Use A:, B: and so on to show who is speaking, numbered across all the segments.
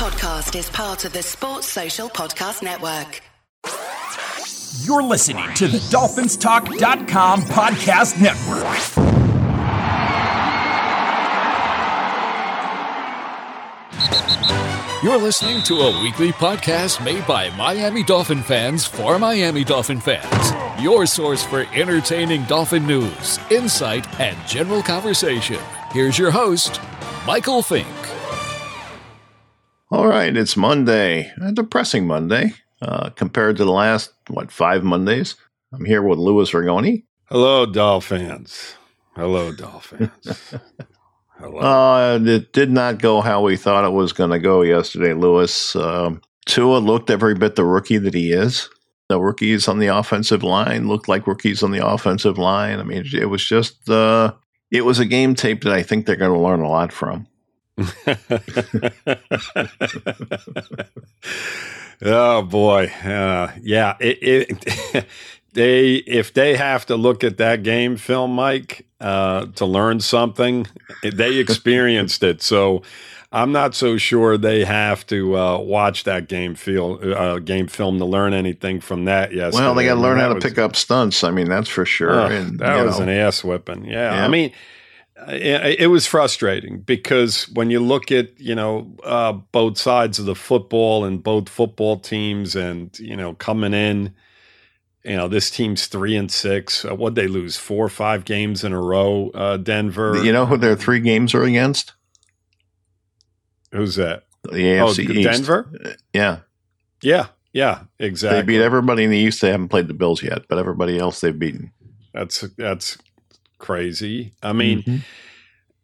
A: podcast is part of the Sports Social Podcast Network.
B: You're listening to the DolphinsTalk.com podcast network.
C: You're listening to a weekly podcast made by Miami Dolphin fans for Miami Dolphin fans. Your source for entertaining Dolphin news, insight, and general conversation. Here's your host, Michael Fink.
D: All right, it's Monday, a depressing Monday uh, compared to the last, what, five Mondays. I'm here with Louis Ragone.
E: Hello, Dolphins. Hello, Dolphins.
D: Hello. Uh, it did not go how we thought it was going to go yesterday, Louis. Um, Tua looked every bit the rookie that he is. The rookies on the offensive line looked like rookies on the offensive line. I mean, it was just, uh, it was a game tape that I think they're going to learn a lot from.
E: oh boy, uh, yeah. It, it they if they have to look at that game film, Mike, uh, to learn something, they experienced it. So I'm not so sure they have to uh, watch that game feel uh, game film to learn anything from that. Yes.
D: Well, they got to learn how to was, pick up stunts. I mean, that's for sure.
E: and, that was know. an ass whipping. Yeah. yeah. I mean. It, it was frustrating because when you look at you know uh, both sides of the football and both football teams and you know coming in, you know this team's three and six. Uh, what they lose four or five games in a row. Uh, Denver.
D: You know who their three games are against?
E: Who's that?
D: The AFC oh, East.
E: Denver.
D: Yeah.
E: Yeah. Yeah. Exactly.
D: They beat everybody in the East. They haven't played the Bills yet, but everybody else they've beaten.
E: That's that's crazy. I mean. Mm-hmm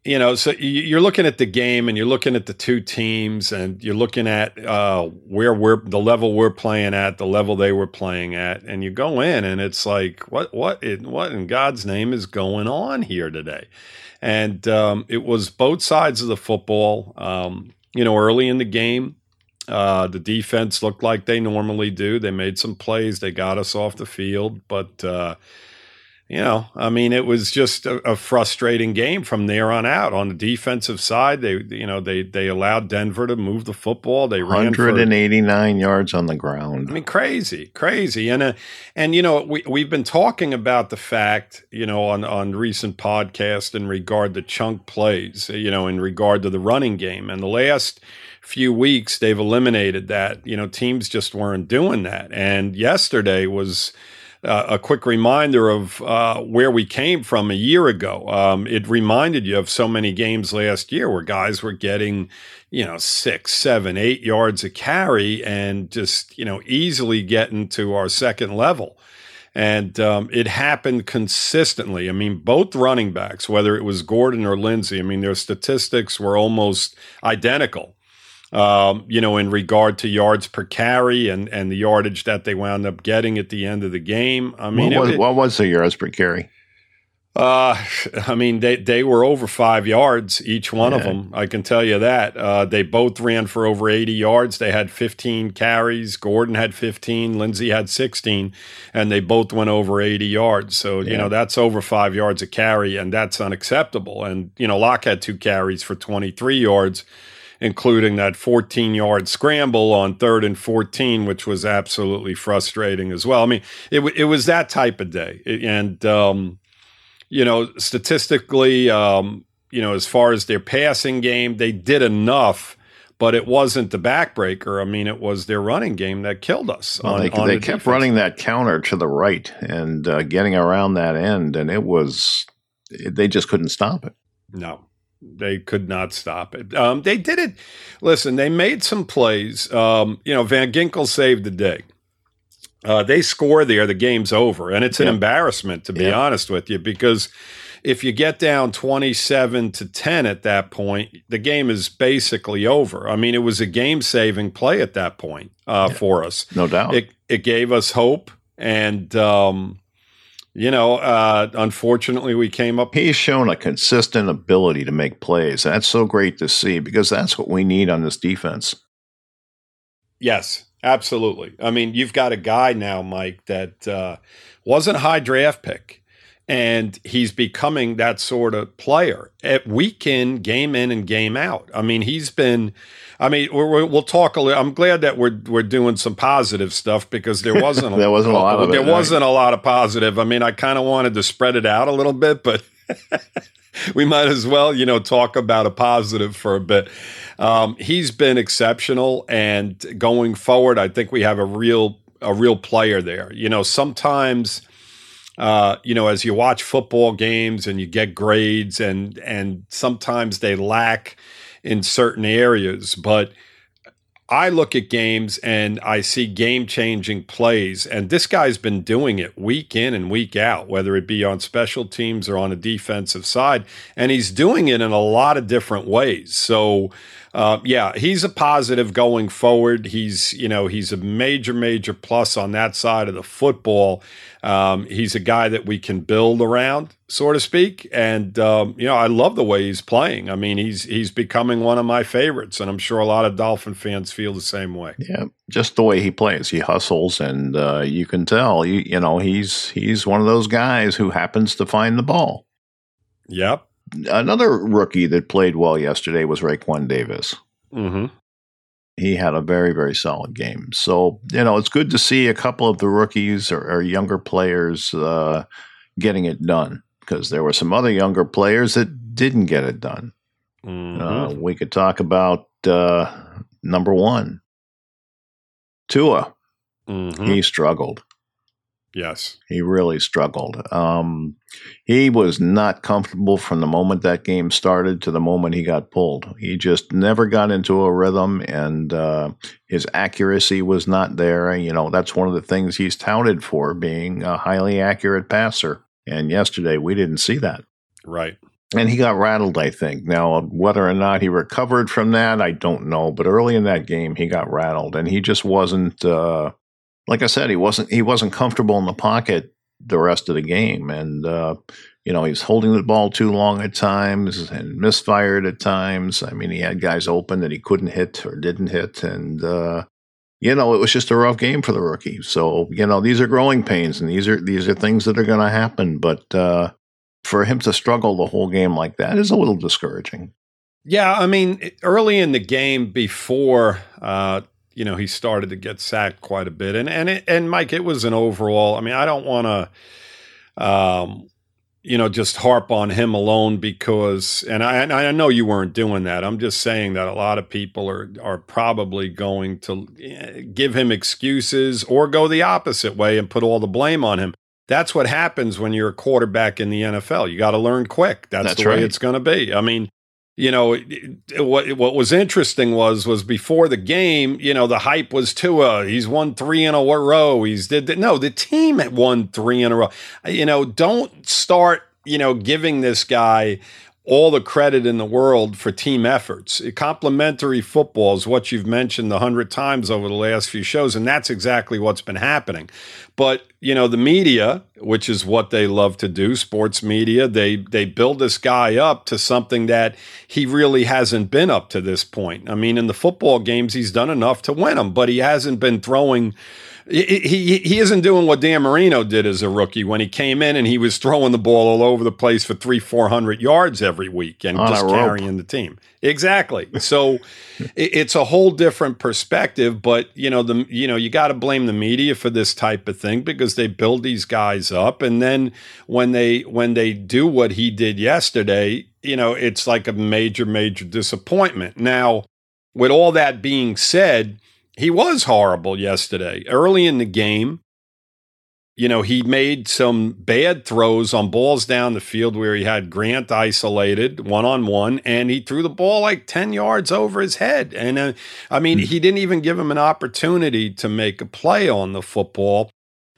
E: you know, so you're looking at the game and you're looking at the two teams and you're looking at uh, where we're the level we're playing at, the level they were playing at, and you go in and it's like, what, what, what in God's name is going on here today? And um, it was both sides of the football. Um, you know, early in the game, uh, the defense looked like they normally do. They made some plays, they got us off the field, but. Uh, you know, I mean, it was just a, a, frustrating game from there on out. On the defensive side, they, you know, they they allowed Denver to move the football. They ran
D: 189 yards on the ground.
E: I mean, crazy, crazy, and uh, and you know, we we've been talking about the fact, you know, on on recent podcast in regard to chunk plays, you know, in regard to the running game, and the last few weeks they've eliminated that. You know, teams just weren't doing that, and yesterday was uh, a quick reminder of uh, where we came from a year ago. Um, it reminded you of so many games last year where guys were getting, you know, six, seven, eight yards a carry and just, you know, easily getting to our second level. And um, it happened consistently. I mean, both running backs, whether it was Gordon or Lindsay, I mean, their statistics were almost identical um, you know, in regard to yards per carry and, and the yardage that they wound up getting at the end of the game. I mean,
D: what was,
E: it,
D: what was the yards per carry?
E: Uh, I mean, they, they were over five yards, each one yeah. of them. I can tell you that. Uh, they both ran for over 80 yards. They had 15 carries. Gordon had 15. Lindsay had 16. And they both went over 80 yards. So, yeah. you know, that's over five yards a carry, and that's unacceptable. And, you know, Lock had two carries for 23 yards including that 14 yard scramble on third and 14, which was absolutely frustrating as well. I mean, it, it was that type of day. And, um, you know, statistically, um, you know, as far as their passing game, they did enough, but it wasn't the backbreaker. I mean, it was their running game that killed us.
D: Well, on, they, on they the kept defense. running that counter to the right and uh, getting around that end, and it was, they just couldn't stop it.
E: No, they could not stop it. Um, they did it. Listen, they made some plays. Um, you know, Van Ginkel saved the day. Uh, they score there, the game's over, and it's an embarrassment to be honest with you because if you get down 27 to 10 at that point, the game is basically over. I mean, it was a game saving play at that point uh, yeah. for us.
D: No doubt.
E: It, it gave us hope. And, um, you know, uh, unfortunately, we came up.
D: He's shown a consistent ability to make plays. That's so great to see because that's what we need on this defense.
E: Yes, absolutely. I mean, you've got a guy now, Mike, that uh, wasn't a high draft pick. and he's becoming that sort of player at week in, game in, and game out. I mean, he's been. I mean, we will talk a little. I'm glad that we're we're doing some positive stuff because there wasn't
D: there wasn't a lot of
E: there
D: it,
E: wasn't a lot of positive. I mean, I kind of wanted to spread it out a little bit, but we might as well, you know, talk about a positive for a bit. Um, he's been exceptional, and going forward, I think we have a real a real player there. You know, sometimes uh, you know, as you watch football games and you get grades, and and sometimes they lack in certain areas, but I look at games and I see game changing plays, and this guy's been doing it week in and week out, whether it be on special teams or on a defensive side, and he's doing it in a lot of different ways. So, uh, yeah, he's a positive going forward. He's you know he's a major major plus on that side of the football. Um, he's a guy that we can build around, so to speak. And um, you know, I love the way he's playing. I mean, he's he's becoming one of my favorites, and I'm sure a lot of Dolphin fans feel the same way.
D: Yeah, just the way he plays, he hustles, and uh, you can tell. You, you know, he's he's one of those guys who happens to find the ball.
E: Yep.
D: Another rookie that played well yesterday was Raekwon Davis.
E: Mm-hmm
D: he had a very very solid game. So you know it's good to see a couple of the rookies or, or younger players uh, getting it done because there were some other younger players that didn't get it done. Mm-hmm. Uh, we could talk about uh, number one, Tua. Mm-hmm. He struggled.
E: Yes.
D: He really struggled. Um, he was not comfortable from the moment that game started to the moment he got pulled. He just never got into a rhythm, and uh, his accuracy was not there. You know, that's one of the things he's touted for, being a highly accurate passer. And yesterday, we didn't see that.
E: Right.
D: And he got rattled, I think. Now, whether or not he recovered from that, I don't know. But early in that game, he got rattled, and he just wasn't. Uh, like I said, he wasn't he wasn't comfortable in the pocket the rest of the game, and uh, you know he's holding the ball too long at times and misfired at times. I mean, he had guys open that he couldn't hit or didn't hit, and uh, you know it was just a rough game for the rookie. So you know these are growing pains, and these are these are things that are going to happen. But uh, for him to struggle the whole game like that is a little discouraging.
E: Yeah, I mean, early in the game before uh, you know, he started to get sacked quite a bit. And and it, and Mike, it was an overall. I mean, I don't want to, um, you know, just harp on him alone because, and I and I know you weren't doing that. I'm just saying that a lot of people are are probably going to eh, give him excuses or go the opposite way and put all the blame on him. That's what happens when you're a quarterback in the NFL. You got to learn quick. That's, That's the right. way it's going to be. I mean, you know what what was interesting was was before the game you know the hype was Tua. He's won 3 in a row. He's did that no the team had won 3 in a row. You know don't start you know giving this guy all the credit in the world for team efforts. Complementary football is what you've mentioned a hundred times over the last few shows, and that's exactly what's been happening. But you know, the media, which is what they love to do, sports media, they they build this guy up to something that he really hasn't been up to this point. I mean, in the football games, he's done enough to win them, but he hasn't been throwing he, he, he isn't doing what Dan Marino did as a rookie when he came in and he was throwing the ball all over the place for three, four hundred yards every week and On just carrying the team. Exactly. So it's a whole different perspective. But you know the you know you got to blame the media for this type of thing because they build these guys up, and then when they when they do what he did yesterday, you know it's like a major major disappointment. Now, with all that being said he was horrible yesterday. Early in the game, you know, he made some bad throws on balls down the field where he had Grant isolated one on one, and he threw the ball like 10 yards over his head. And uh, I mean, he didn't even give him an opportunity to make a play on the football.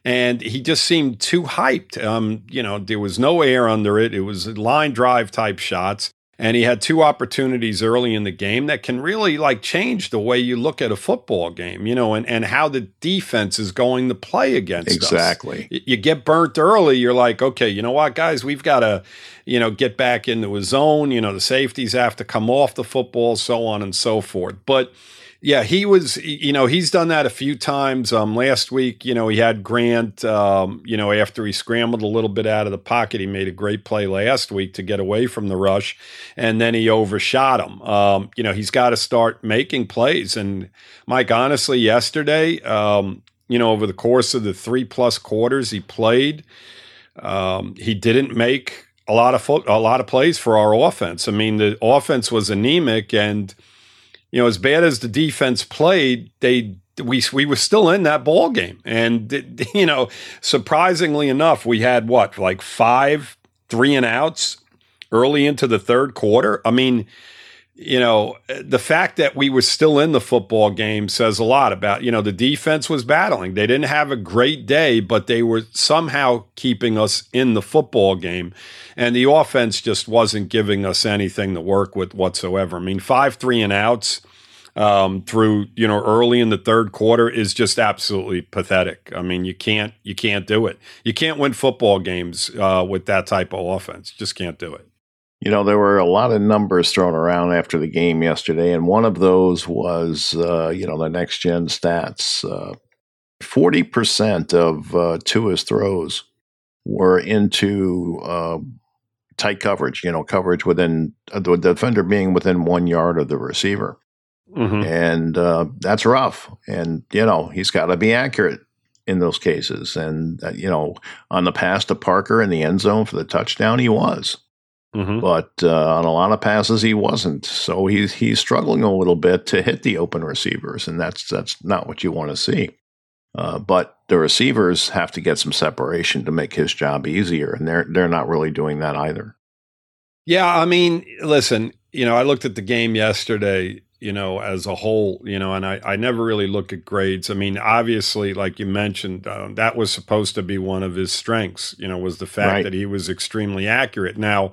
E: And he just seemed too hyped. Um, you know, there was no air under it. It was line drive type shots. And he had two opportunities early in the game that can really like change the way you look at a football game, you know, and, and how the defense is going to play against
D: exactly.
E: Us. You get burnt early, you're like, okay, you know what, guys, we've got to, you know, get back into a zone. You know, the safeties have to come off the football, so on and so forth. But yeah, he was, you know, he's done that a few times. Um, last week, you know, he had Grant, um, you know, after he scrambled a little bit out of the pocket, he made a great play last week to get away from the rush, and then he overshot him. Um, you know, he's got to start making plays. And Mike, honestly, yesterday, um, you know, over the course of the three plus quarters he played, um, he didn't make a lot of fo- a lot of plays for our offense. I mean, the offense was anemic and – you know, as bad as the defense played, they we we were still in that ball game, and you know, surprisingly enough, we had what like five three and outs early into the third quarter. I mean, you know, the fact that we were still in the football game says a lot about, you know, the defense was battling. They didn't have a great day, but they were somehow keeping us in the football game. And the offense just wasn't giving us anything to work with whatsoever. I mean, five three and outs um, through, you know, early in the third quarter is just absolutely pathetic. I mean, you can't you can't do it. You can't win football games uh, with that type of offense. Just can't do it.
D: You know, there were a lot of numbers thrown around after the game yesterday, and one of those was, uh, you know, the next gen stats. Uh, 40% of uh, Tua's throws were into uh, tight coverage, you know, coverage within uh, the defender being within one yard of the receiver. Mm-hmm. And uh, that's rough. And, you know, he's got to be accurate in those cases. And, uh, you know, on the pass to Parker in the end zone for the touchdown, he was. Mm-hmm. But uh, on a lot of passes, he wasn't. So he's he's struggling a little bit to hit the open receivers, and that's that's not what you want to see. Uh, but the receivers have to get some separation to make his job easier, and they're they're not really doing that either.
E: Yeah, I mean, listen, you know, I looked at the game yesterday, you know, as a whole, you know, and I, I never really look at grades. I mean, obviously, like you mentioned, uh, that was supposed to be one of his strengths, you know, was the fact right. that he was extremely accurate. Now,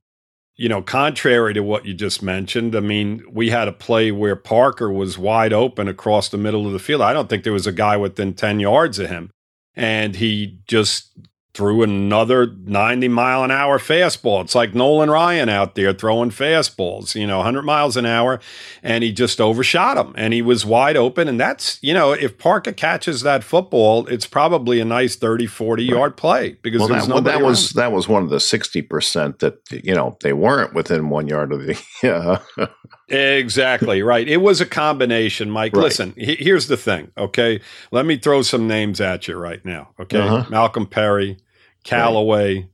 E: you know, contrary to what you just mentioned, I mean, we had a play where Parker was wide open across the middle of the field. I don't think there was a guy within 10 yards of him. And he just threw another 90 mile an hour fastball. It's like Nolan Ryan out there throwing fastballs, you know, 100 miles an hour, and he just overshot him and he was wide open. And that's, you know, if Parker catches that football, it's probably a nice 30, 40 right. yard play because well, that, well,
D: that was that was one of the 60% that, you know, they weren't within one yard of the. Yeah.
E: exactly right. It was a combination, Mike. Right. Listen, here's the thing. Okay. Let me throw some names at you right now. Okay. Uh-huh. Malcolm Perry. Callaway, right.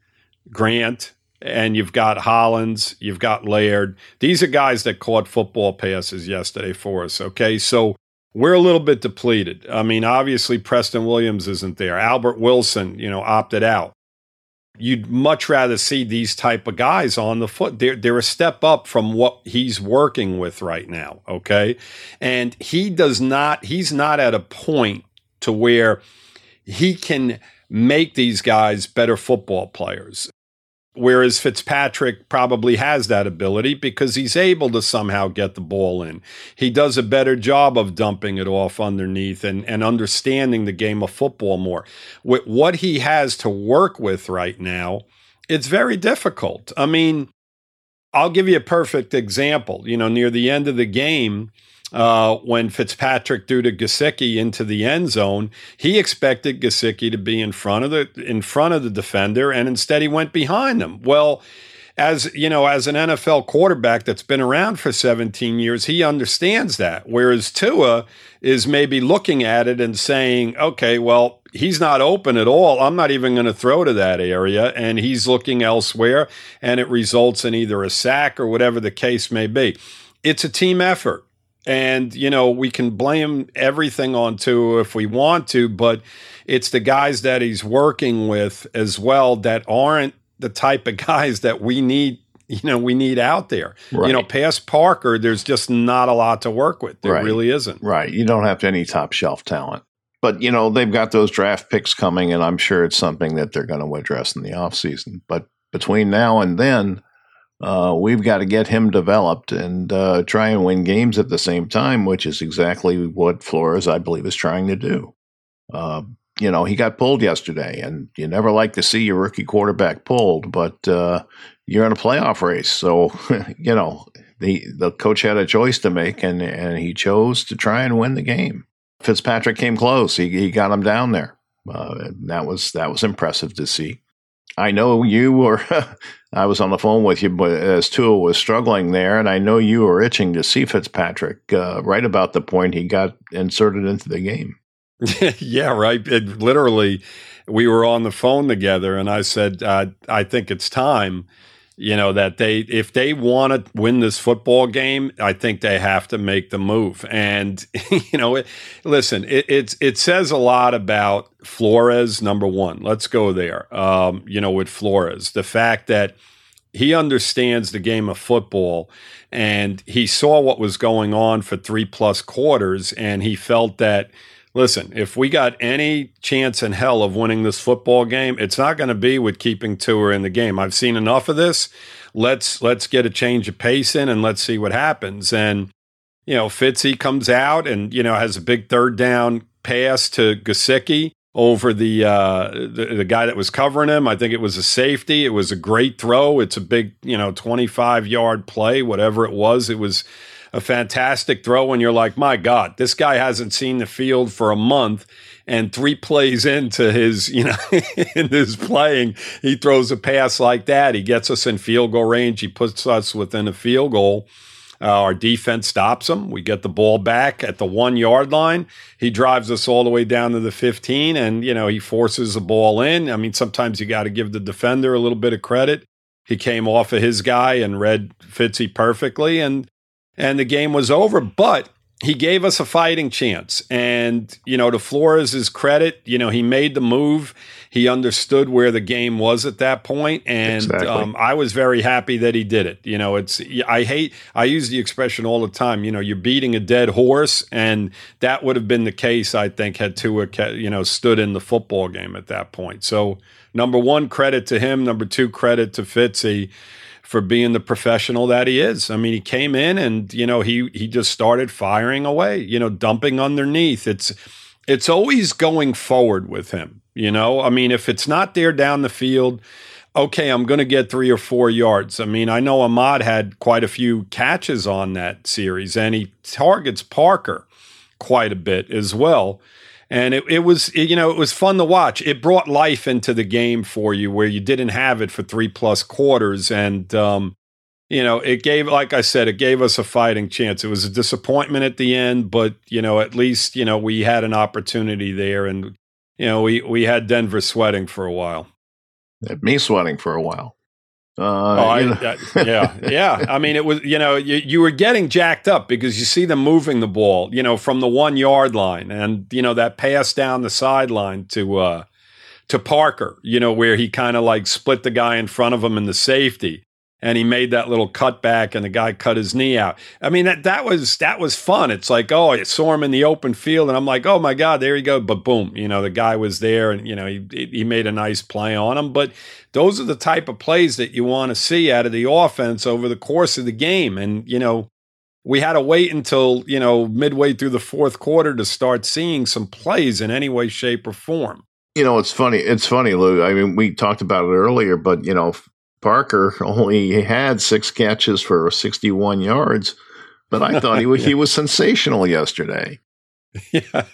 E: Grant, and you've got Hollins, you've got Laird. These are guys that caught football passes yesterday for us. Okay. So we're a little bit depleted. I mean, obviously, Preston Williams isn't there. Albert Wilson, you know, opted out. You'd much rather see these type of guys on the foot. They're, they're a step up from what he's working with right now. Okay. And he does not, he's not at a point to where he can make these guys better football players. Whereas Fitzpatrick probably has that ability because he's able to somehow get the ball in. He does a better job of dumping it off underneath and, and understanding the game of football more. With what he has to work with right now, it's very difficult. I mean, I'll give you a perfect example. You know, near the end of the game, uh, when Fitzpatrick threw to Gesicki into the end zone, he expected Gesicki to be in front of the in front of the defender, and instead he went behind him. Well, as you know, as an NFL quarterback that's been around for 17 years, he understands that. Whereas Tua is maybe looking at it and saying, "Okay, well." He's not open at all. I'm not even going to throw to that area. And he's looking elsewhere, and it results in either a sack or whatever the case may be. It's a team effort. And, you know, we can blame everything on Tua if we want to, but it's the guys that he's working with as well that aren't the type of guys that we need you know we need out there. Right. You know, past Parker, there's just not a lot to work with. There right. really isn't.
D: Right. You don't have any top shelf talent. But you know, they've got those draft picks coming and I'm sure it's something that they're going to address in the offseason. But between now and then, Uh, we've got to get him developed and uh, try and win games at the same time, which is exactly what Flores, I believe, is trying to do. Uh, you know, he got pulled yesterday, and you never like to see your rookie quarterback pulled, but uh, you're in a playoff race. So, you know, the, the coach had a choice to make, and, and he chose to try and win the game. Fitzpatrick came close. He, he got him down there. Uh, that was that was impressive to see. I know you were. I was on the phone with you, but as Tua was struggling there, and I know you were itching to see Fitzpatrick uh, right about the point he got inserted into the game.
E: yeah, right. It, literally, we were on the phone together, and I said, uh, "I think it's time." You know that they if they want to win this football game i think they have to make the move. And you know it, listen it, it's it says a lot about flores number one. Let's go there um, you know with flores. The fact that he understands the game of football and he saw what was going on for three plus quarters and he felt that listen, if we got any chance in hell of winning this football game, it's not going to be with keeping Tua in the game. I've seen enough of this. Let's let's get a change of pace in and let's see what happens. And you know, Fitzy comes out and you know has a big third down pass to Gesicki over the, uh, the the guy that was covering him. I think it was a safety. It was a great throw. It's a big you know twenty five yard play, whatever it was. It was a fantastic throw, and you're like, my God, this guy hasn't seen the field for a month. And three plays into his, you know, in his playing, he throws a pass like that. He gets us in field goal range. He puts us within a field goal. Uh, our defense stops him. We get the ball back at the one yard line. He drives us all the way down to the 15, and you know he forces the ball in. I mean, sometimes you got to give the defender a little bit of credit. He came off of his guy and read Fitzy perfectly, and and the game was over. But he gave us a fighting chance. And, you know, to Flores' credit, you know, he made the move. He understood where the game was at that point, And exactly. um, I was very happy that he did it. You know, it's, I hate, I use the expression all the time, you know, you're beating a dead horse. And that would have been the case, I think, had Tua, you know, stood in the football game at that point. So, number one, credit to him. Number two, credit to Fitzy for being the professional that he is. I mean, he came in and you know he he just started firing away, you know, dumping underneath. It's it's always going forward with him. You know, I mean, if it's not there down the field, okay, I'm going to get three or four yards. I mean, I know Ahmed had quite a few catches on that series, and he targets Parker quite a bit as well and it, it was it, you know it was fun to watch. It brought life into the game for you where you didn't have it for three plus quarters. And um, you know it gave like i said it gave us a fighting chance. It was a disappointment at the end but you know at least you know we had an opportunity there and you know we we had denver sweating for a while.
D: Me sweating for a while
E: uh, oh, I, uh, yeah, yeah. I mean, it was you know you, you were getting jacked up because you see them moving the ball, you know, from the one yard line, and you know that pass down the sideline to uh, to Parker, you know, where he kind of like split the guy in front of him in the safety and he made that little cutback and the guy cut his knee out. I mean that that was that was fun. It's like, oh, I saw him in the open field and I'm like, "Oh my god, there you go." But boom, you know, the guy was there and you know, he he made a nice play on him, but those are the type of plays that you want to see out of the offense over the course of the game and, you know, we had to wait until, you know, midway through the fourth quarter to start seeing some plays in any way shape or form.
D: You know, it's funny. It's funny, Lou. I mean, we talked about it earlier, but you know, Parker only had six catches for 61 yards, but I thought he was, he was sensational yesterday. Yeah.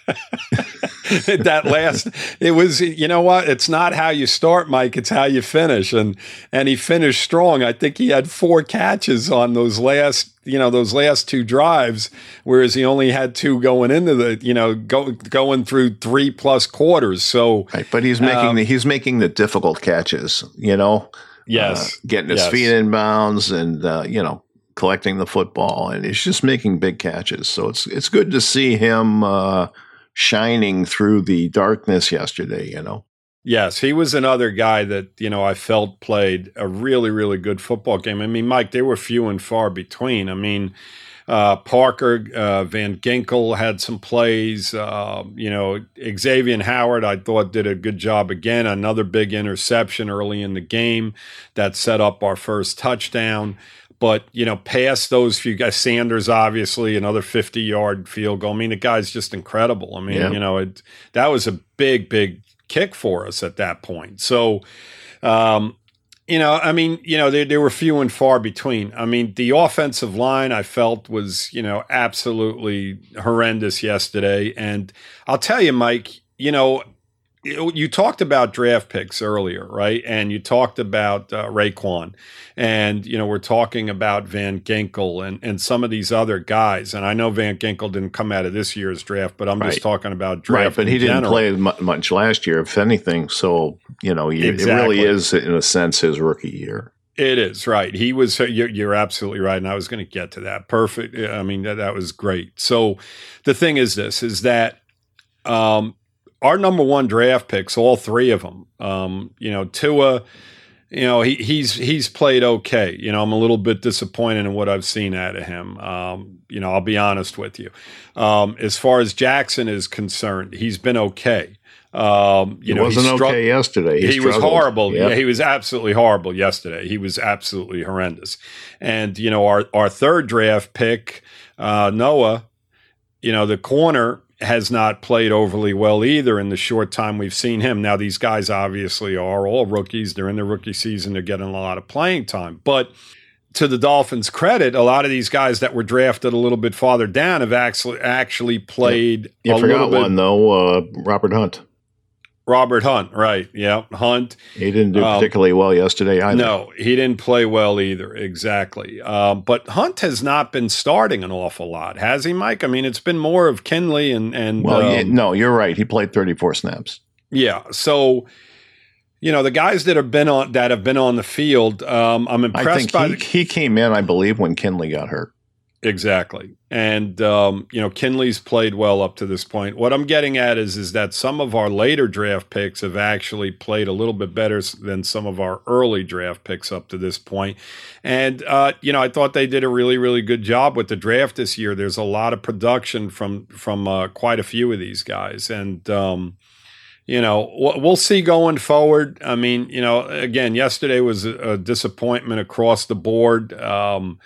E: that last it was you know what it's not how you start Mike it's how you finish and and he finished strong I think he had four catches on those last you know those last two drives whereas he only had two going into the you know go, going through three plus quarters so
D: right, but he's making um, the he's making the difficult catches you know
E: Yes,
D: uh, getting his
E: yes.
D: feet in bounds, and uh, you know, collecting the football, and he's just making big catches. So it's it's good to see him uh, shining through the darkness yesterday. You know.
E: Yes, he was another guy that you know I felt played a really really good football game. I mean, Mike, they were few and far between. I mean. Uh, Parker, uh, Van Ginkel had some plays. Uh, you know, Xavier Howard, I thought did a good job again. Another big interception early in the game that set up our first touchdown. But you know, past those few guys, Sanders obviously another fifty-yard field goal. I mean, the guy's just incredible. I mean,
D: Yeah.
E: you know, it that was a big, big kick for us at that point. So, um, you know, I mean, you know, they, they were few and far between. I mean, the offensive line I felt was, you know, absolutely horrendous yesterday. And I'll tell you, Mike, you know, you talked about draft picks earlier, right? And you talked about uh, Raekwon, and you know we're talking about Van Ginkel and and some of these other guys. And I know Van Ginkel didn't come out of this year's draft, but I'm
D: Right.
E: just talking about draft.
D: Right,
E: but
D: he didn't play mu- much last year, if anything. So you know, you, it really is, in a sense, his rookie year.
E: It is right. He was. You're, you're absolutely right, and I was going to get to that. Perfect. I mean, that, that was great. So, the thing is, this is that um, our number one draft picks, all three of them. Um, you know, Tua. You know, he, he's he's played okay. You know, I'm a little bit disappointed in what I've seen out of him. Um, you know, I'll be honest with you. Um, as far as Jackson is concerned, he's been okay. Um, you
D: He
E: know,
D: wasn't
E: he struck-
D: okay yesterday.
E: he, was horrible.
D: Yep.
E: Yeah, he was absolutely horrible yesterday. He was absolutely horrendous. And you know, our our third draft pick, uh, Noah, you know, the corner has not played overly well either in the short time we've seen him. Now, these guys obviously are all rookies. They're in the rookie season. They're getting a lot of playing time, but. To the Dolphins' credit, a lot of these guys that were drafted a little bit farther down have actually actually played
D: You
E: a little
D: forgot one though, uh, Robert Hunt.
E: Robert Hunt, right? Yeah, Hunt.
D: He didn't do
E: Um,
D: particularly well yesterday either.
E: No, he didn't play well either. Exactly. Um, but Hunt has not been starting an awful lot, has he, Mike? I mean, it's been more of Kindley and and
D: Well,
E: um,
D: yeah, no, you're right. He played 34 snaps.
E: yeah. So, you know, the guys that have been on that have been on the field, um, I'm
D: I
E: impressed
D: think
E: by
D: he,
E: the,
D: he came in, I believe, when Kindley got hurt.
E: Exactly. And um, you know, Kindley's played well up to this point. What I'm getting at is is that some of our later draft picks have actually played a little bit better than some of our early draft picks up to this point. And uh, you know, I thought they did a really really good job with the draft this year. There's a lot of production from from uh, quite a few of these guys and um you know, we'll see going forward. I mean, you know, again, yesterday was a disappointment across the board. Um,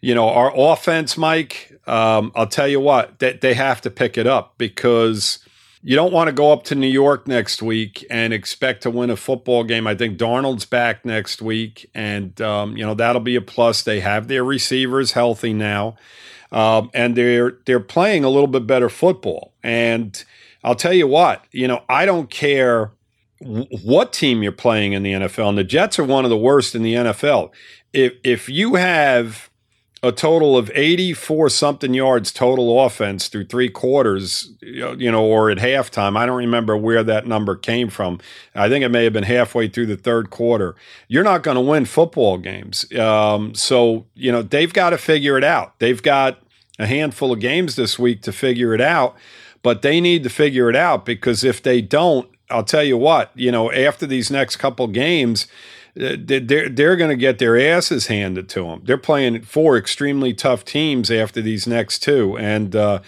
E: you know, our offense, Mike, um, I'll tell you what, they, they have to pick it up because you don't want to go up to New York next week and expect to win a football game. I think Darnold's back next week, and, um, you know, that'll be a plus. They have their receivers healthy now, um, and they're, they're playing a little bit better football. And I'll tell you what, you know, I don't care what team you're playing in the NFL, and the Jets are one of the worst in the NFL. If, if you have a total of 84 something yards total offense through three quarters, you know, or at halftime. I don't remember where that number came from. I think it may have been halfway through the third quarter. You're not going to win football games. Um, so, you know, they've got to figure it out. They've got a handful of games this week to figure it out, but they need to figure it out because if they don't, I'll tell you what, you know, after these next couple games, they're they're going to get their asses handed to them. They're playing four extremely tough teams after these next two, and uh,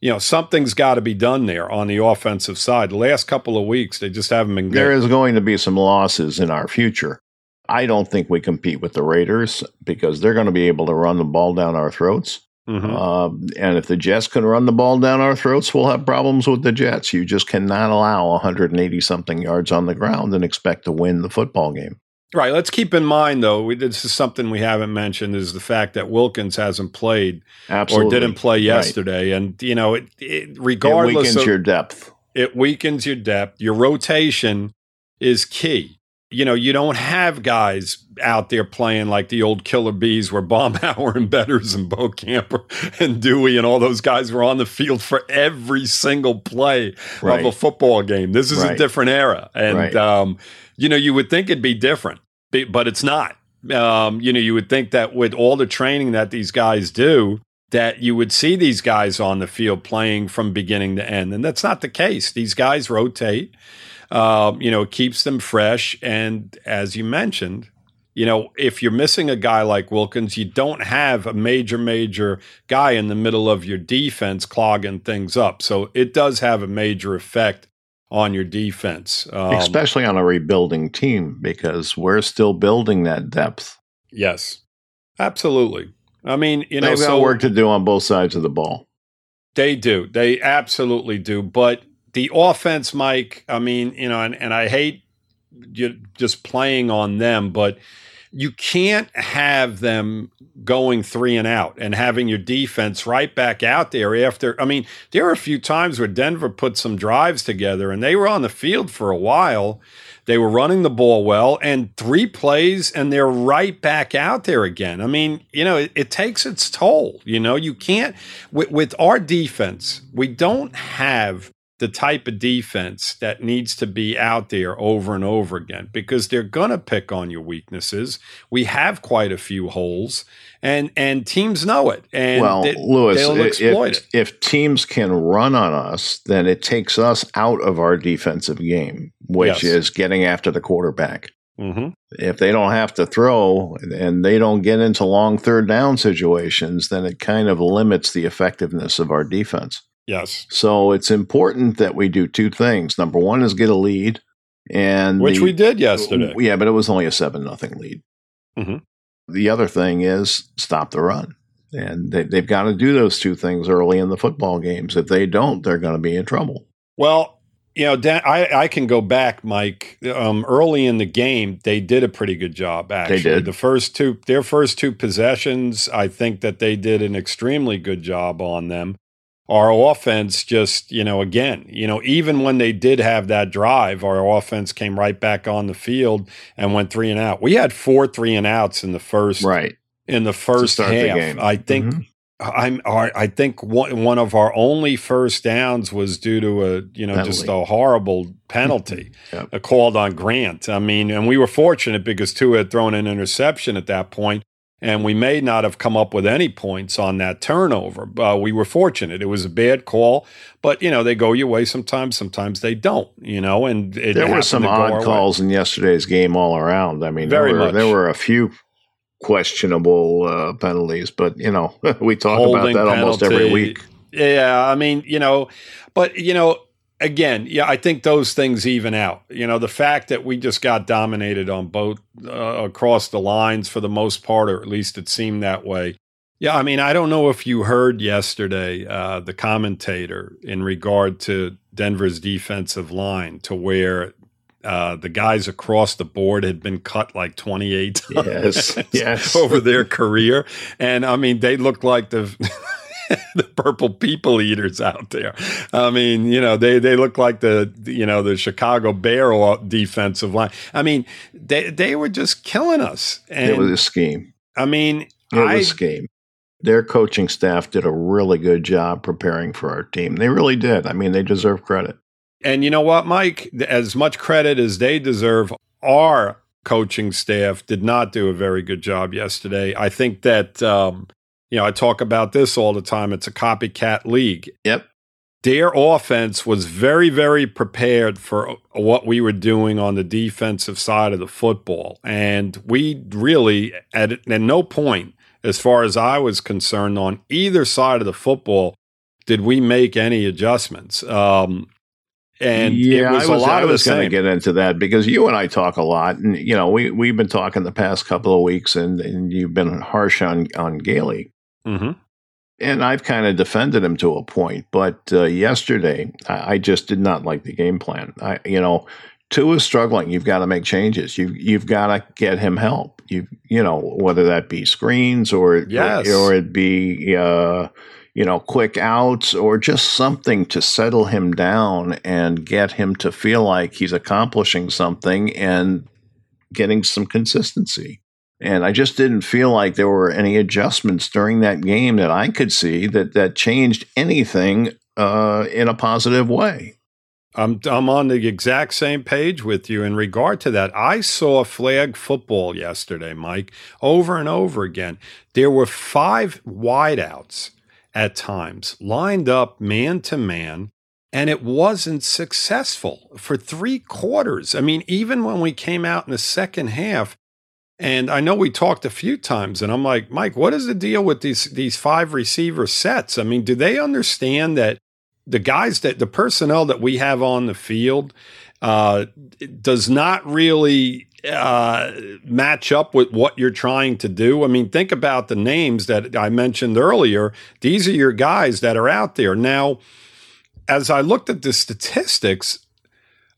E: you know something's got to be done there on the offensive side. The last couple of weeks, they just haven't been
D: There
E: good.
D: is going to be some losses in our future. I don't think we compete with the Raiders because they're going to be able to run the ball down our throats.
E: Mhm.
D: Um, and if the Jets can run the ball down our throats, we'll have problems with the Jets. You just cannot allow 180 something yards on the ground and expect to win the football game.
E: Right. Let's keep in mind, though, we, this is something we haven't mentioned: is the fact that Wilkins hasn't played
D: Absolutely.
E: or didn't play
D: Right.
E: yesterday, and you know, it, it
D: It
E: regardless
D: weakens
E: of
D: your depth.
E: it weakens your depth. Your rotation is key. You know, you don't have guys out there playing like the old killer bees where Baumhower and Betters and Bokamper and Dewey and all those guys were on the field for every single play
D: Right.
E: of a football game. This is a different era. And,
D: Right.
E: um, you know, you would think it'd be different, but it's not. Um, you know, you would think that with all the training that these guys do, that you would see these guys on the field playing from beginning to end. And that's not the case. These guys rotate, um, you know, it keeps them fresh. And as you mentioned, you know, if you're missing a guy like Wilkins, you don't have a major, major guy in the middle of your defense clogging things up. So it does have a major effect on your defense,
D: um, especially on a rebuilding team because we're still building that depth.
E: Yes, absolutely. I mean, you know,
D: they've got
E: so
D: work to do on both sides of the ball.
E: They do. They absolutely do. But the offense, Mike. I mean, you know, and, and I hate just playing on them, but you can't have them going three and out and having your defense right back out there after. I mean, there were a few times where Denver put some drives together and they were on the field for a while. They were running the ball well and three plays and they're right back out there again. I mean, you know, it, it takes its toll. You know, you can't, with, with our defense, we don't have the type of defense that needs to be out there over and over again because they're going to pick on your weaknesses. We have quite a few holes and and teams know it and
D: well, they, Louis, if, if, teams can run on us, then it takes us out of our defensive game, which yes. is getting after the quarterback. Mm-hmm. If they don't have to throw and they don't get into long third down situations, then it kind of limits the effectiveness of our defense.
E: Yes.
D: So it's important that we do two things. Number one is get a lead, and
E: which the, we did yesterday.
D: Yeah, but it was only a seven nothing lead. Mm-hmm. The other thing is stop the run, and they, they've got to do those two things early in the football games. If they don't, they're going to be in trouble.
E: Well, you know, Dan, I, I can go back, Mike. Um, early in the game, they did a pretty good job. Actually,
D: they did
E: the first two, their first two possessions. I think that they did an extremely good job on them our offense just, you know, again, you know, even when they did have that drive, our offense came right back on the field and went three and out. We had four three and outs in the first
D: right
E: in the first half. The I think mm-hmm. I'm I think one one of our only first downs was due to a you know penalty. just a horrible penalty yep. called on Grant. I mean, and we were fortunate because Tua had thrown an interception at that point, and we may not have come up with any points on that turnover. Uh, we were fortunate; it was a bad call, but you know they go your way sometimes. Sometimes they don't. You know, and
D: there were some odd calls way. in yesterday's game all around. I mean,
E: very
D: there
E: were,
D: much. There were a few questionable uh, penalties, but you know we talk Holding about that penalty. almost every week.
E: Yeah, I mean, you know, but you know, again, yeah, I think those things even out. You know, the fact that we just got dominated on both uh, across the lines for the most part, or at least it seemed that way. Yeah, I mean, I don't know if you heard yesterday uh, the commentator in regard to Denver's defensive line, to where uh, the guys across the board had been cut like 28 times
D: yes, yes.
E: over their career. And I mean, they looked like the the purple people eaters out there. I mean, you know, they they look like the you know the Chicago Bear defensive line. I mean, they they were just killing us.
D: And, it was a scheme.
E: I mean,
D: it I, was a scheme. Their coaching staff did a really good job preparing for our team. They really did. I mean, they deserve credit.
E: And you know what, Mike? As much credit as they deserve, our coaching staff did not do a very good job yesterday. I think that um, you know, I talk about this all the time. It's a copycat league.
D: Yep.
E: Their offense was very, very prepared for what we were doing on the defensive side of the football. And we really, at, at no point, as far as I was concerned, on either side of the football, did we make any adjustments. Um, and
D: yeah, was I was, I was going to get into that because you and I talk a lot, and you know we we've been talking the past couple of weeks, and, and you've been harsh on on Gailey. Mm-hmm. And I've kind of defended him to a point, but uh, yesterday I, I, just did not like the game plan. I, you know, Tua is struggling. You've got to make changes. You've you've got to get him help. You you know whether that be screens or
E: yes.
D: or, or it be uh, you know quick outs or just something to settle him down and get him to feel like he's accomplishing something and getting some consistency. And I just didn't feel like there were any adjustments during that game that I could see that that changed anything uh, in a positive way.
E: I'm I'm on the exact same page with you in regard to that. I saw flag football yesterday, Mike, over and over again. There were five wideouts at times lined up man to man, and it wasn't successful for three quarters. I mean, even when we came out in the second half, And I know we talked a few times, and I'm like, Mike, what is the deal with these these five receiver sets? I mean, do they understand that the guys that the personnel that we have on the field uh, does not really uh, match up with what you're trying to do? I mean, think about the names that I mentioned earlier. These are your guys that are out there now. As I looked at the statistics,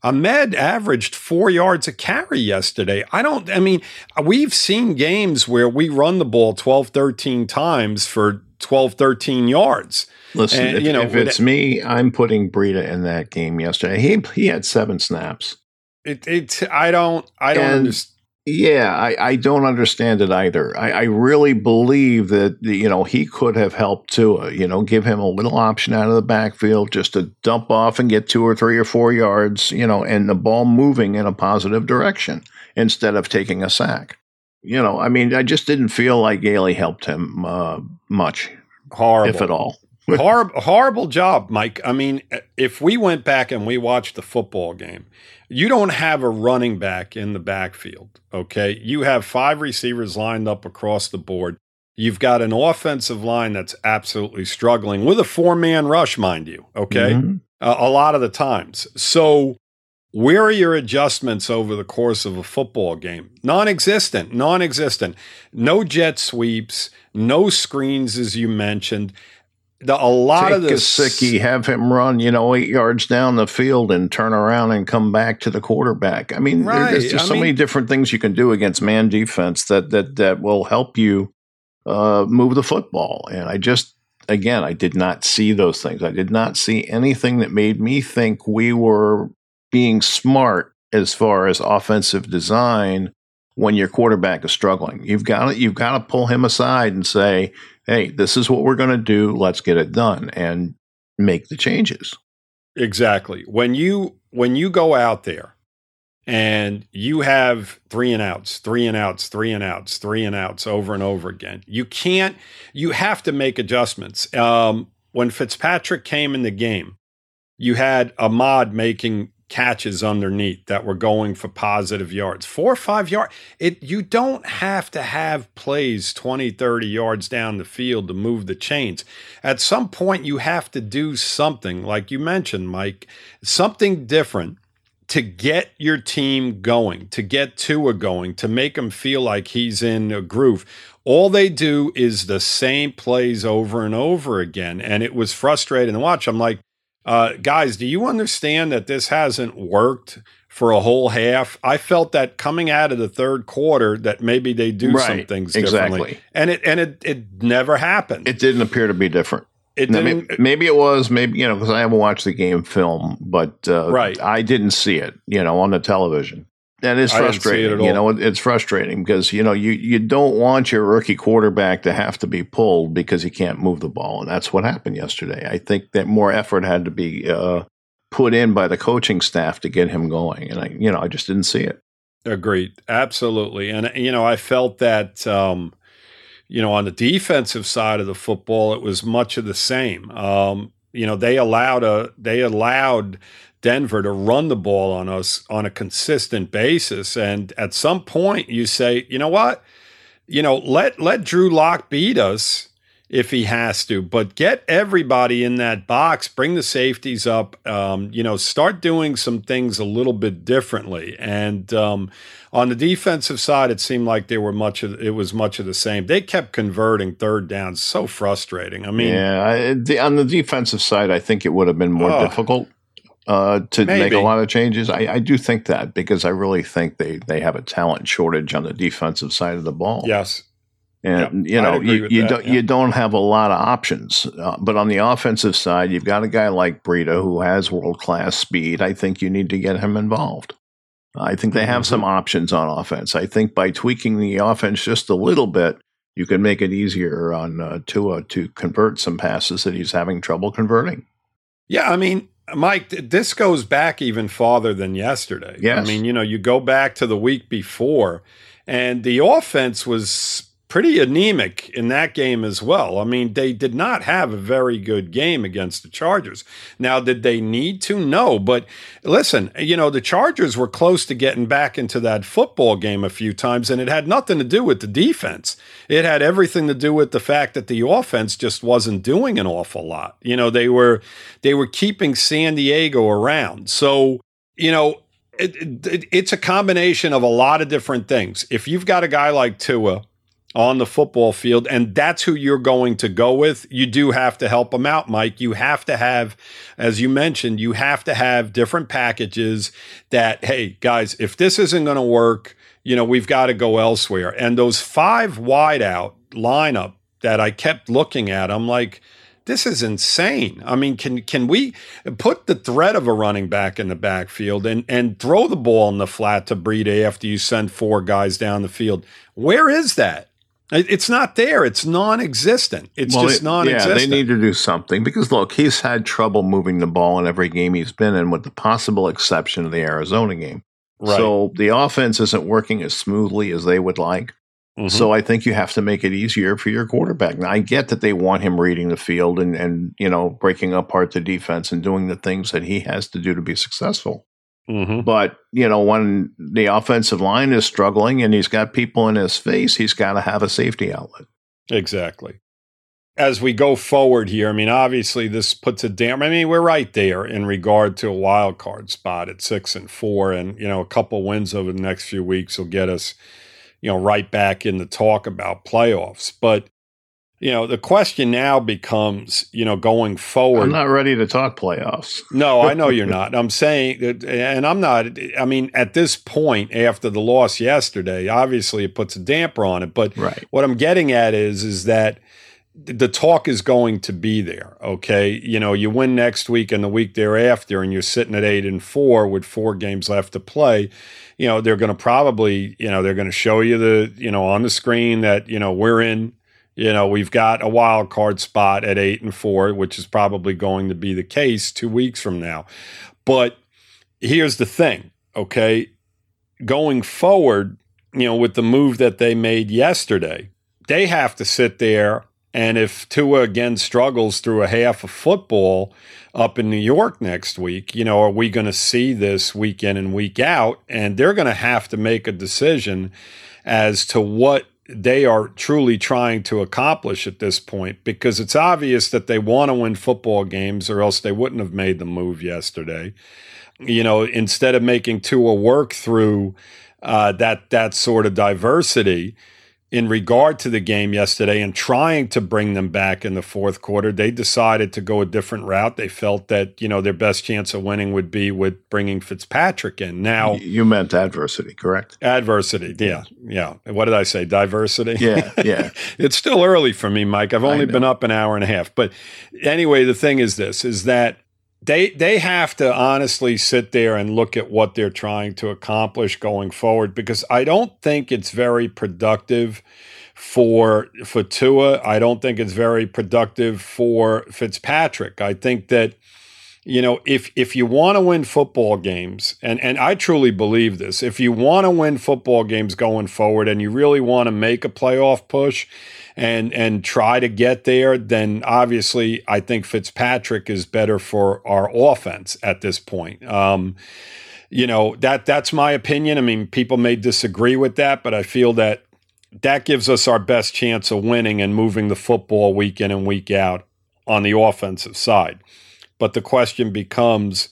E: Ahmed averaged four yards a carry yesterday. I don't, I mean, we've seen games where we run the ball 12, 13 times for 12, 13 yards.
D: Listen, and, if, you know, if it's me, I'm putting Breida in that game yesterday. He he had seven snaps.
E: It, it I don't I don't understand.
D: Yeah, I, I don't understand it either. I, I really believe that you know he could have helped too. You know, give him a little option out of the backfield just to dump off and get two or three or four yards. You know, and the ball moving in a positive direction instead of taking a sack. You know, I mean, I just didn't feel like Gailey helped him uh, much,
E: horrible,
D: if at all.
E: Horrible, horrible job, Mike. I mean, if we went back and we watched the football game, you don't have a running back in the backfield. Okay. You have five receivers lined up across the board. You've got an offensive line that's absolutely struggling with a four man rush, mind you. Okay. Mm-hmm. Uh, a lot of the times. So, where are your adjustments over the course of a football game? Non existent, non existent. No jet sweeps, no screens, as you mentioned the, a lot
D: Take
E: of the
D: Gesicki, have him run, you know, eight yards down the field and turn around and come back to the quarterback. I mean, right. there's I so mean, many different things you can do against man defense that that that will help you uh, move the football. And I just, again, I did not see those things. I did not see anything that made me think we were being smart as far as offensive design when your quarterback is struggling. You've got to, you've got to pull him aside and say, "Hey, this is what we're going to do. Let's get it done and make the changes."
E: Exactly. When you when you go out there and you have three and outs, three and outs, three and outs, three and outs over and over again, you can't. You have to make adjustments. Um, when Fitzpatrick came in the game, you had Ahmed making catches underneath that were going for positive yards. Four or five yards. It you don't have to have plays 20, 30 yards down the field to move the chains. At some point you have to do something, like you mentioned, Mike, something different to get your team going, to get Tua going, to make him feel like he's in a groove. All they do is the same plays over and over again. And it was frustrating to watch. I'm like, uh, guys, do you understand that this hasn't worked for a whole half? I felt that coming out of the third quarter that maybe they do right, some things differently, exactly. and it and it it never happened.
D: It didn't appear to be different. It didn't, maybe, maybe, it was, maybe you know, because I haven't watched the game film, but uh, right, I didn't see it, you know, on the television. That is frustrating. You know, it's frustrating because you know you you don't want your rookie quarterback to have to be pulled because he can't move the ball, and that's what happened yesterday. I think that more effort had to be uh, put in by the coaching staff to get him going, and I you know I just didn't see it.
E: Agreed, absolutely, and you know I felt that. Um, you know, on the defensive side of the football, it was much of the same. Um, you know, they allowed a they allowed Denver to run the ball on us on a consistent basis. And at some point, you say, you know what? You know, let let Drew Lock beat us if he has to, but get everybody in that box, bring the safeties up, um, you know, start doing some things a little bit differently. And um, on the defensive side, it seemed like they were much of it was much of the same. They kept converting third downs, so frustrating. I mean,
D: yeah, the, on the defensive side, I think it would have been more difficult uh, to Maybe. make a lot of changes. I, I, do think that because I really think they they have a talent shortage on the defensive side of the ball.
E: Yes.
D: And yep. you know you, you that, don't yeah. you don't have a lot of options, uh, but on the offensive side, you've got a guy like Breida who has world class speed. I think you need to get him involved. I think they have mm-hmm. some options on offense. I think by tweaking the offense just a little bit, you can make it easier on uh, Tua to convert some passes that he's having trouble converting.
E: Yeah, I mean, Mike, this goes back even farther than yesterday.
D: Yes.
E: I mean, you know, you go back to the week before, and the offense was pretty anemic in that game as well. I mean, they did not have a very good game against the Chargers. Now, did they need to? No. But listen, you know, the Chargers were close to getting back into that football game a few times, and it had nothing to do with the defense. It had everything to do with the fact that the offense just wasn't doing an awful lot. You know, they were they were keeping San Diego around. So, you know, it, it, it's a combination of a lot of different things. If you've got a guy like Tua, on the football field, and that's who you're going to go with, you do have to help them out, Mike. You have to have, as you mentioned, you have to have different packages that, hey, guys, if this isn't going to work, you know, we've got to go elsewhere. And those five wide out lineup that I kept looking at, I'm like, this is insane. I mean, can can we put the threat of a running back in the backfield and and throw the ball in the flat to Breida after you send four guys down the field? Where is that? It's not there. It's non-existent. It's well, just non-existent.
D: Yeah, they need to do something because look, he's had trouble moving the ball in every game he's been in, with the possible exception of the Arizona game. Right. So the offense isn't working as smoothly as they would like. Mm-hmm. So I think you have to make it easier for your quarterback. Now I get that they want him reading the field and and you know breaking apart the defense and doing the things that he has to do to be successful. Mm-hmm. But, you know, when the offensive line is struggling and he's got people in his face, he's got to have a safety outlet.
E: Exactly. As we go forward here, I mean, obviously this puts a damn. I mean, we're right there in regard to a wild card spot at six and four, and you know, a couple wins over the next few weeks will get us, you know, right back in the talk about playoffs. But you know, the question now becomes, you know, going forward.
D: I'm not ready to talk playoffs.
E: no, I know you're not. I'm saying and I'm not, I mean, at this point, after the loss yesterday, obviously it puts a damper on it. But right. what I'm getting at is, is that the talk is going to be there. Okay. You know, you win next week and the week thereafter, and you're sitting at eight and four with four games left to play. You know, they're going to probably, you know, they're going to show you the, you know, on the screen that, you know, we're in you know, we've got a wild card spot at eight and four, which is probably going to be the case two weeks from now. But here's the thing, okay? Going forward, you know, with the move that they made yesterday, they have to sit there. And if Tua again struggles through a half of football up in New York next week, you know, are we going to see this week in and week out? And they're going to have to make a decision as to what they are truly trying to accomplish at this point because it's obvious that they want to win football games or else they wouldn't have made the move yesterday. You know, instead of making Tua work through uh, that that sort of diversity, in regard to the game yesterday and trying to bring them back in the fourth quarter, they decided to go a different route. They felt that, you know, their best chance of winning would be with bringing Fitzpatrick in. Now,
D: you meant adversity, correct?
E: Adversity. Yeah. Yeah. What did I say? Diversity?
D: Yeah. Yeah.
E: it's still early for me, Mike. I've only been up an hour and a half. But anyway, the thing is this is that they they have to honestly sit there and look at what they're trying to accomplish going forward because I don't think it's very productive for for Tua. I don't think it's very productive for Fitzpatrick. I think that you know if if you want to win football games and and I truly believe this, if you want to win football games going forward and you really want to make a playoff push, and and try to get there, then obviously I think Fitzpatrick is better for our offense at this point. Um, you know that that's my opinion. I mean, people may disagree with that, but I feel that that gives us our best chance of winning and moving the football week in and week out on the offensive side. But the question becomes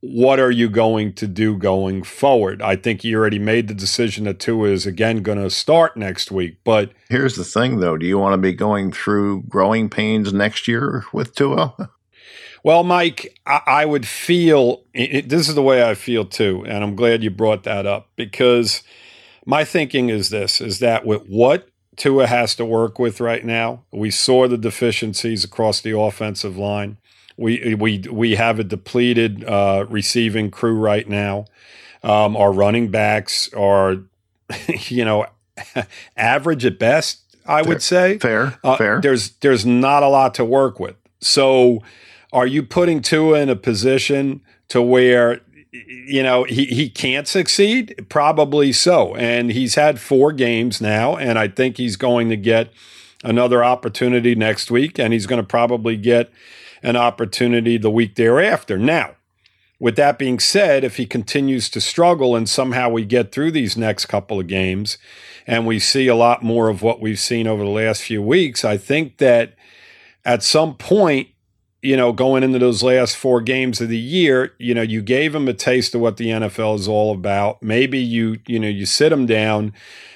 E: what are you going to do going forward? I think you already made the decision that Tua is again going to start next week. But
D: here's the thing, though: do you want to be going through growing pains next year with Tua?
E: Well, Mike, I, I would feel it, this is the way I feel too, and I'm glad you brought that up because my thinking is this: is that with what Tua has to work with right now, we saw the deficiencies across the offensive line. We we we have a depleted uh, receiving crew right now. Um, our running backs are, you know, average at best. I
D: fair,
E: would say
D: fair, uh, fair.
E: There's there's not a lot to work with. So, are you putting Tua in a position to where you know, he, he can't succeed? Probably so. And he's had four games now, and I think he's going to get another opportunity next week, and he's going to probably get an opportunity the week thereafter. Now, with that being said, if he continues to struggle and somehow we get through these next couple of games and we see a lot more of what we've seen over the last few weeks, I think that at some point you know, going into those last four games of the year, you know, you gave him a taste of what the NFL is all about. Maybe you, you know, you sit him down,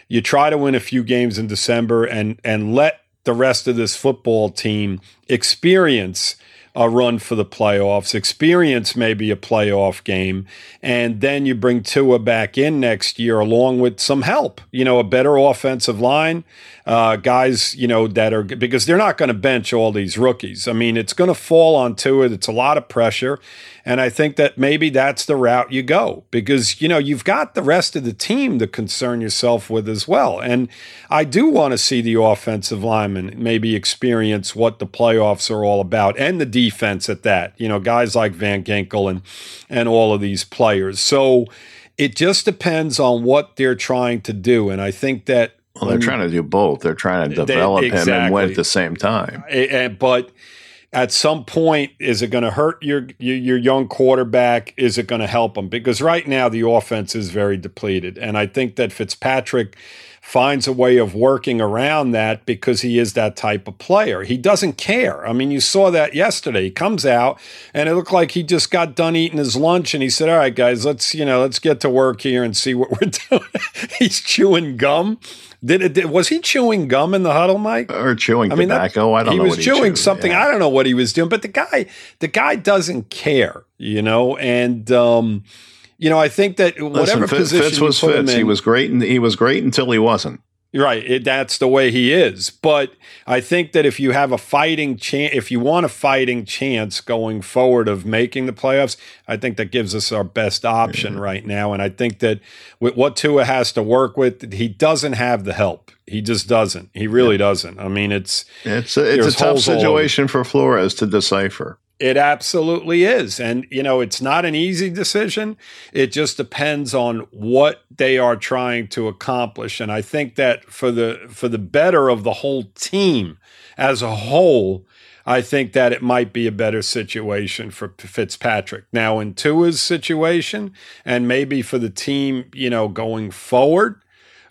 E: you try to win a few games in December and and let the rest of this football team experience a run for the playoffs, experience maybe a playoff game, and then you bring Tua back in next year along with some help, you know, a better offensive line, uh, guys, you know, that are because they're not going to bench all these rookies. I mean, it's going to fall on Tua. It's a lot of pressure. And I think that maybe that's the route you go because, you know, you've got the rest of the team to concern yourself with as well. And I do want to see the offensive linemen maybe experience what the playoffs are all about and the defense at that, you know, guys like Van Ginkel and, and all of these players. So it just depends on what they're trying to do. And I think that
D: well, they're trying to do both. They're trying to develop they, exactly. him and win at the same time.
E: And, but at some point, is it going to hurt your, your, your young quarterback? Is it going to help him? Because right now the offense is very depleted, and I think that Fitzpatrick finds a way of working around that because he is that type of player. He doesn't care. I mean, you saw that yesterday. He comes out and it looked like he just got done eating his lunch and he said, "All right, guys, let's, you know, let's get to work here and see what we're doing." He's chewing gum. Did it? Did, was he chewing gum in the huddle, Mike?
D: Or chewing I mean, tobacco? I don't
E: he
D: know.
E: Was he was chewing something. Yeah. I don't know what he was doing, but the guy, the guy doesn't care, you know. And um, you know, I think that whatever
D: Listen,
E: position
D: Fitz was Fitz, in, he was great, and he was great until he wasn't.
E: Right, it, that's the way he is. But I think that if you have a fighting chance, if you want a fighting chance going forward of making the playoffs, I think that gives us our best option yeah. right now. And I think that with what Tua has to work with, he doesn't have the help. He just doesn't. He really yeah. doesn't. I mean, it's
D: it's a, it's a tough situation for Flores to decipher.
E: It absolutely is. And, you know, it's not an easy decision. It just depends on what they are trying to accomplish. And I think that for the for the better of the whole team as a whole, I think that it might be a better situation for Fitzpatrick. Now, in Tua's situation, and maybe for the team, you know, going forward,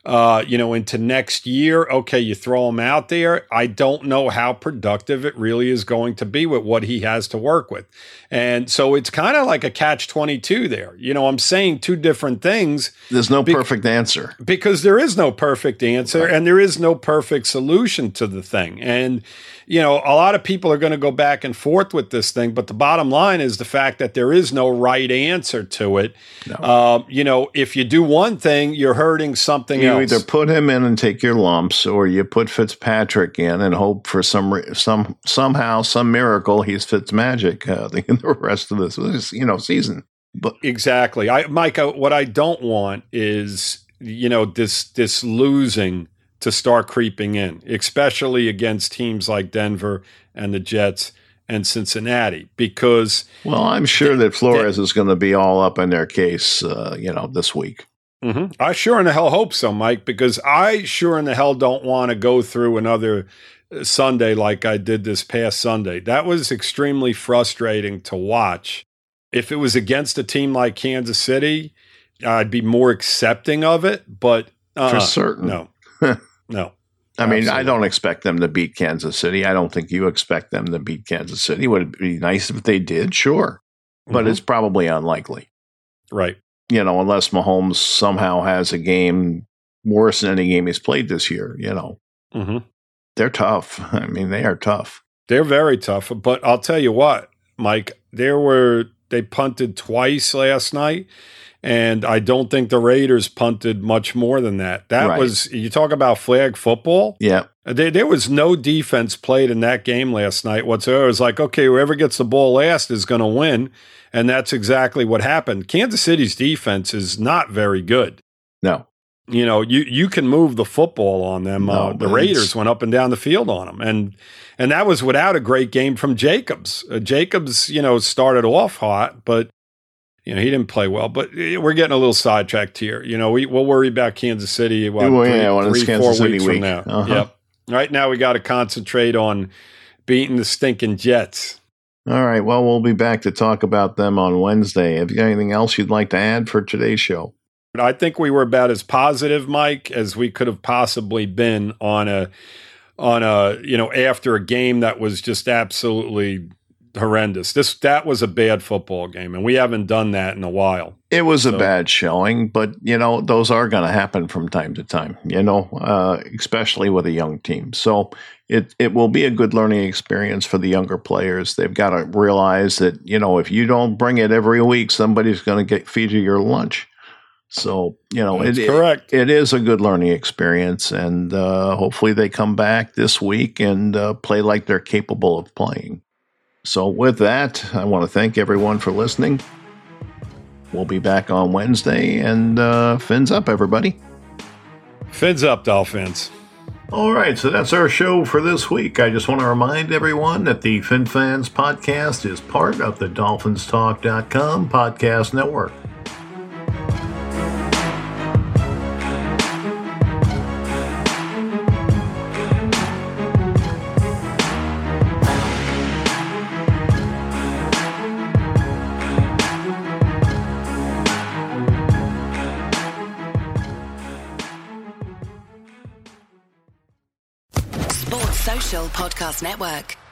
E: uh, you know, into next year, okay, you throw him out there. I don't know how productive it really is going to be with what he has to work with. And so it's kind of like a catch 22 there. You know, I'm saying two different things.
D: There's no be- perfect answer.
E: Because there is no perfect answer right. and there is no perfect solution to the thing. And, you know, a lot of people are going to go back and forth with this thing, but the bottom line is the fact that there is no right answer to it. No. Uh, you know, if you do one thing, you're hurting something
D: you
E: else.
D: You either put him in and take your lumps, or you put Fitzpatrick in and hope for some some somehow some miracle he's Fitzmagic uh, the, the rest of this, this you know season.
E: But exactly, I Micah, what I don't want is you know this this losing to start creeping in, especially against teams like Denver and the Jets and Cincinnati, because
D: well, I'm sure that Flores they, is going to be all up in their case, uh, you know, this week.
E: Mm-hmm. I sure in the hell hope so, Mike, because I sure in the hell don't want to go through another uh, Sunday like I did this past Sunday. That was extremely frustrating to watch. If it was against a team like Kansas City, I'd be more accepting of it, but
D: uh, for certain,
E: no. No.
D: I mean, I don't expect them to beat Kansas City. I don't think you expect them to beat Kansas City. Would it be nice if they did? Sure. But mm-hmm. it's probably unlikely.
E: Right.
D: You know, unless Mahomes somehow has a game worse than any game he's played this year, you know. Mm-hmm. They're tough. I mean, they are tough.
E: They're very tough. But I'll tell you what, Mike, there were, they punted twice last night and I don't think the Raiders punted much more than that. That right. was you talk about flag football.
D: Yeah,
E: there, there, was no defense played in that game last night whatsoever. It was like, okay, whoever gets the ball last is going to win, and that's exactly what happened. Kansas City's defense is not very good.
D: No,
E: you know, you you can move the football on them. No, uh, the Raiders went up and down the field on them, and and that was without a great game from Jacobs. Uh, Jacobs, you know, started off hot, but you know, he didn't play well, but eh, we're getting a little sidetracked here. You know, we, we'll worry about Kansas City. What,
D: Well,
E: three,
D: yeah,
E: three,
D: Kansas
E: four
D: City
E: weeks
D: week.
E: from now.
D: Uh-huh.
E: Yep. Right now, we got to concentrate on beating the stinking Jets.
D: All right. Well, we'll be back to talk about them on Wednesday. Have you got anything else you'd like to add for today's show?
E: I think we were about as positive, Mike, as we could have possibly been on a on a you know after a game that was just absolutely horrendous. This that was a bad football game, and we haven't done that in a while.
D: It was a bad showing, but you know those are going to happen from time to time. You know, uh, especially with a young team. So it it will be a good learning experience for the younger players. They've got to realize that you know if you don't bring it every week, somebody's going to get feed you your lunch. So you know
E: That's
D: it,
E: correct.
D: it is a good learning experience, and uh, hopefully they come back this week and uh, play like they're capable of playing. So, with that, I want to thank everyone for listening. We'll be back on Wednesday, and uh, fins up, everybody.
E: Fins up, Dolphins.
D: All right, so that's our show for this week. I just want to remind everyone that the FinFans podcast is part of the DolphinsTalk.com podcast network.
A: Podcast Network.